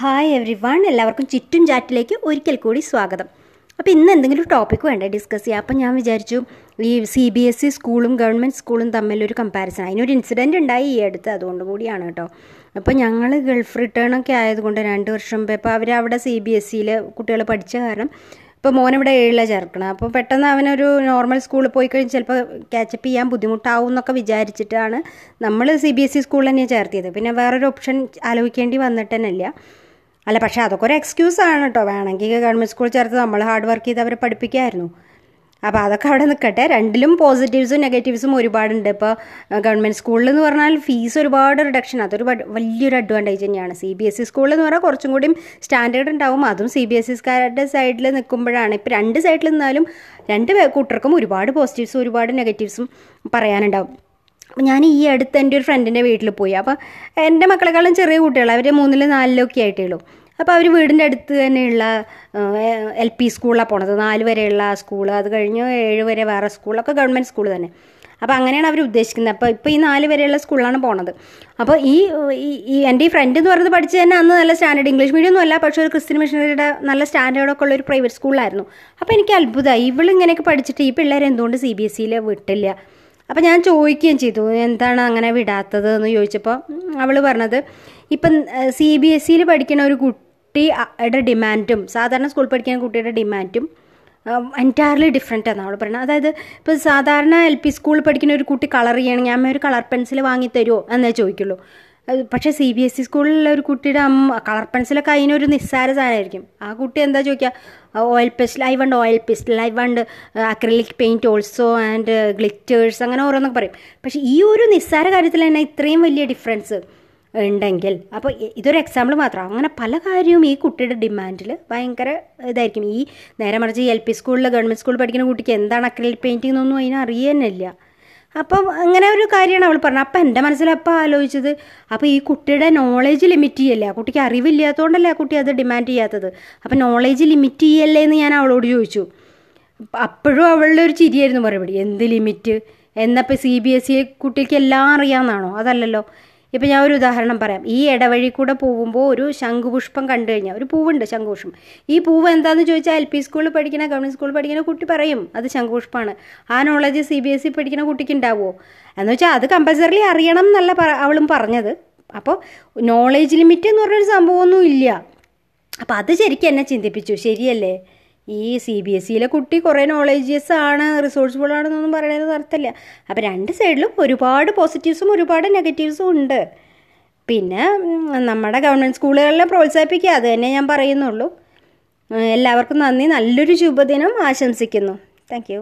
Hi every one എല്ലാവർക്കും ചുറ്റും ചാറ്റിലേക്ക് ഒരിക്കൽ കൂടി സ്വാഗതം. അപ്പോൾ ഇന്ന് എന്തെങ്കിലും ടോപ്പിക്ക് വേണ്ടേ? ഡിസ്കസ് ചെയ്യാം. അപ്പോൾ ഞാൻ വിചാരിച്ചു ഈ സി ബി എസ് ഇ സ്കൂളും ഗവൺമെന്റ് സ്കൂളും തമ്മിലൊരു കമ്പാരിസൺ അതിനൊരു ഇൻസിഡന്റ് ഉണ്ടായി ഈ അടുത്ത്. അതുകൊണ്ട് കൂടിയാണ് കേട്ടോ. അപ്പോൾ ഞങ്ങൾ ഗൾഫ് റിട്ടേൺ ഒക്കെ ആയതുകൊണ്ട് രണ്ട് വർഷം മുമ്പ് ഇപ്പോൾ അവർ അവിടെ സി ബി എസ് സിയിൽ കുട്ടികൾ പഠിച്ച കാരണം ഇപ്പോൾ മോനിവിടെ ഏഴിലാണ് ചേർക്കണം. അപ്പോൾ പെട്ടെന്ന് അവനൊരു നോർമൽ സ്കൂളിൽ പോയി കഴിഞ്ഞ് ചിലപ്പോൾ ക്യാച്ചപ്പ് ചെയ്യാൻ ബുദ്ധിമുട്ടാവും എന്നൊക്കെ വിചാരിച്ചിട്ടാണ് നമ്മൾ സി ബി എസ് ഇ സ്കൂളിൽ തന്നെയാണ് ചേർത്തിയത്. പിന്നെ വേറൊരു ഓപ്ഷൻ ആലോചിക്കേണ്ടി വന്നിട്ട് തന്നെ ഇല്ല അല്ല പക്ഷേ അതൊക്കെ ഒരു എക്സ്ക്യൂസ് ആണ് കേട്ടോ. വേണമെങ്കിൽ ഗവൺമെന്റ് സ്കൂളിൽ ചേർത്ത് നമ്മൾ ഹാർഡ് വർക്ക് ചെയ്ത് അവരെ പഠിപ്പിക്കായിരുന്നു. അപ്പോൾ അതൊക്കെ അവിടെ നിൽക്കട്ടെ രണ്ടിലും പോസിറ്റീവ്സും നെഗറ്റീവ്സും ഒരുപാടുണ്ട്. ഇപ്പോൾ ഗവൺമെന്റ് സ്കൂളിൽ എന്ന് പറഞ്ഞാൽ ഫീസ് ഒരുപാട് റിഡക്ഷൻ അതൊരു വലിയൊരു അഡ്വാന്റേജ് തന്നെയാണ്. സി ബി എസ് ഇ സ്കൂളിൽ എന്ന് പറഞ്ഞാൽ കുറച്ചും കൂടിയും സ്റ്റാൻഡേർഡ് ഉണ്ടാവും. അതും സി ബി എസ് ഇക്കാരുടെ സൈഡിൽ നിൽക്കുമ്പോഴാണ് ഇപ്പോൾ രണ്ട് സൈഡിൽ നിന്നാലും രണ്ട് കൂട്ടർക്കും ഒരുപാട് പോസിറ്റീവ്സും ഒരുപാട് നെഗറ്റീവ്സും പറയാനുണ്ടാവും. ഞാൻ ഈ അടുത്ത് എന്റെ ഒരു ഫ്രണ്ടിന്റെ വീട്ടിൽ പോയി. അപ്പോൾ എന്റെ മക്കളെക്കാളും ചെറിയ കുട്ടികൾ അവർ മൂന്നിലും നാലിലൊക്കെ ആയിട്ടേ ഉള്ളൂ അപ്പോൾ അവർ വീടിന്റെ അടുത്ത് തന്നെയുള്ള എൽ പി സ്കൂളിലാണ് പോണത്. നാല് വരെയുള്ള സ്കൂൾ അത് കഴിഞ്ഞ് ഏഴ് വരെ വേറെ സ്കൂളൊക്കെ ഗവൺമെന്റ് സ്കൂൾ തന്നെ. അപ്പോൾ അങ്ങനെയാണ് അവർ ഉദ്ദേശിക്കുന്നത്. അപ്പോൾ ഇപ്പോൾ ഈ നാല് വരെയുള്ള സ്കൂളിലാണ് പോണത്. അപ്പോൾ ഈ ഈ- എന്റെ ഈ ഫ്രണ്ട് എന്ന് പറയുന്നത് പഠിച്ച് തന്നെ അന്ന് നല്ല സ്റ്റാൻഡേർഡ് ഇംഗ്ലീഷ് മീഡിയം ഒന്നും അല്ല. പക്ഷേ ഒരു ക്രിസ്ത്യൻ മിഷണറിയുടെ നല്ല സ്റ്റാൻഡേർഡൊക്കെ ഉള്ള ഒരു പ്രൈവറ്റ് സ്കൂളിലായിരുന്നു അപ്പോൾ എനിക്ക് അത്ഭുതമായി ഇവളിങ്ങനെയൊക്കെ പഠിച്ചിട്ട് ഈ പിള്ളേരെ എന്തുകൊണ്ട് സി ബി എസ് സിയിൽ വിട്ടില്ല? അപ്പം ഞാൻ ചോദിക്കുകയും ചെയ്തു എന്താണ് അങ്ങനെ വിടാത്തത് എന്ന് ചോദിച്ചപ്പോൾ അവൾ പറഞ്ഞത് ഇപ്പം സി ബി എസ് സിയിൽ പഠിക്കുന്ന ഒരു കുട്ടിയുടെ ഡിമാൻഡും സാധാരണ സ്കൂളിൽ പഠിക്കുന്ന കുട്ടിയുടെ ഡിമാൻഡും എന്റയർലി ഡിഫറെന്റ് അവൾ പറയുന്നത്. അതായത് ഇപ്പോൾ സാധാരണ എൽ പി സ്കൂളിൽ പഠിക്കുന്ന ഒരു കുട്ടി കളർ ചെയ്യണമെങ്കിൽ അമ്മ ഒരു കളർ പെൻസിൽ വാങ്ങി തരുമോ എന്നേ ചോദിക്കുള്ളൂ. പക്ഷേ സി ബി എസ് ഇ സ്കൂളിലുള്ള ഒരു കുട്ടിയുടെ അമ്മ കളർ പെൻസിലൊക്കെ അതിനൊരു നിസ്സാര സാധനമായിരിക്കും. ആ കുട്ടി എന്താ ചോദിക്കുക oil pastel I want oil pastel I want acrylic paint also and glitters അങ്ങനെ ഓരോന്നൊക്കെ പറയും. പക്ഷേ ഈ ഒരു നിസ്സാര കാര്യത്തിൽ തന്നെ ഇത്രയും വലിയ ഡിഫറൻസ് ഉണ്ടെങ്കിൽ അപ്പോൾ ഇതൊരു എക്സാമ്പിൾ മാത്രം. അങ്ങനെ പല കാര്യവും ഈ കുട്ടിയുടെ ഡിമാൻഡിൽ ഭയങ്കര ഇതായിരിക്കും. ഈ നേരെ മറിച്ച് എൽ പി സ്കൂളിൽ ഗവൺമെന്റ് സ്കൂളിൽ പഠിക്കുന്ന കുട്ടിക്ക് എന്താണ് അക്രലിക് പെയിന്റിംഗ് എന്നൊന്നും അതിന് അറിയുന്നില്ല അപ്പം അങ്ങനെ ഒരു കാര്യമാണ് അവൾ പറഞ്ഞത്. അപ്പം എന്റെ മനസ്സിലപ്പം ആലോചിച്ചത് അപ്പോൾ ഈ കുട്ടിയുടെ നോളേജ് ലിമിറ്റ് ചെയ്യല്ലേ? ആ കുട്ടിക്ക് അറിവില്ലാത്തതുകൊണ്ടല്ലേ ആ കുട്ടി അത് ഡിമാൻഡ് ചെയ്യാത്തത്? അപ്പം നോളേജ് ലിമിറ്റ് ചെയ്യല്ലേ എന്ന് ഞാൻ അവളോട് ചോദിച്ചു. അപ്പോഴും അവളുടെ ഒരു ചിരിയായിരുന്നു മറുപടി. എന്ത് ലിമിറ്റ് എന്നപ്പോൾ സി ബി എസ് ഇ കുട്ടിക്ക് എല്ലാം അറിയാമെന്നാണോ അതല്ലല്ലോ. ഇപ്പം ഞാൻ ഒരു ഉദാഹരണം പറയാം. ഈ ഇടവഴി കൂടെ പോകുമ്പോൾ ഒരു ശംഖുപുഷ്പം കണ്ടു കഴിഞ്ഞാൽ ഒരു പൂവുണ്ട് ശംഖുപുഷ്പം. ഈ പൂവ് എന്താണെന്ന് ചോദിച്ചാൽ എൽ പി സ്കൂളിൽ പഠിക്കുന്ന ഗവൺമെന്റ് സ്കൂളിൽ പഠിക്കുന്ന കുട്ടി പറയും അത് ശംഖുപുഷ്പമാണ് ആ knowledge C B S E പഠിക്കുന്ന കുട്ടിക്ക് ഉണ്ടാവുമോ എന്ന് വെച്ചാൽ അത് കമ്പൽസറിലി അറിയണം എന്നല്ല അവളും പറഞ്ഞത്. അപ്പോൾ നോളേജ് ലിമിറ്റ് എന്ന് പറഞ്ഞൊരു സംഭവമൊന്നും ഇല്ല. അപ്പോൾ അത് ശരിക്കും എന്നെ ചിന്തിപ്പിച്ചു. ശരിയല്ലേ? ഈ സി ബി എസ് സിയിലെ കുട്ടി കുറേ നോളേജിയസ് ആണ് റിസോഴ്സ്ഫുൾ ആണെന്നൊന്നും പറയുന്നത് അർത്ഥമില്ല. അപ്പം രണ്ട് സൈഡിലും ഒരുപാട് പോസിറ്റീവ്സും ഒരുപാട് നെഗറ്റീവ്സും ഉണ്ട്. പിന്നെ നമ്മുടെ ഗവൺമെന്റ് സ്കൂളുകളിലെ പ്രോത്സാഹിപ്പിക്കുക അത് തന്നെ ഞാൻ പറയുന്നുള്ളൂ. എല്ലാവർക്കും നന്ദി. നല്ലൊരു ശുഭദിനം ആശംസിക്കുന്നു. താങ്ക്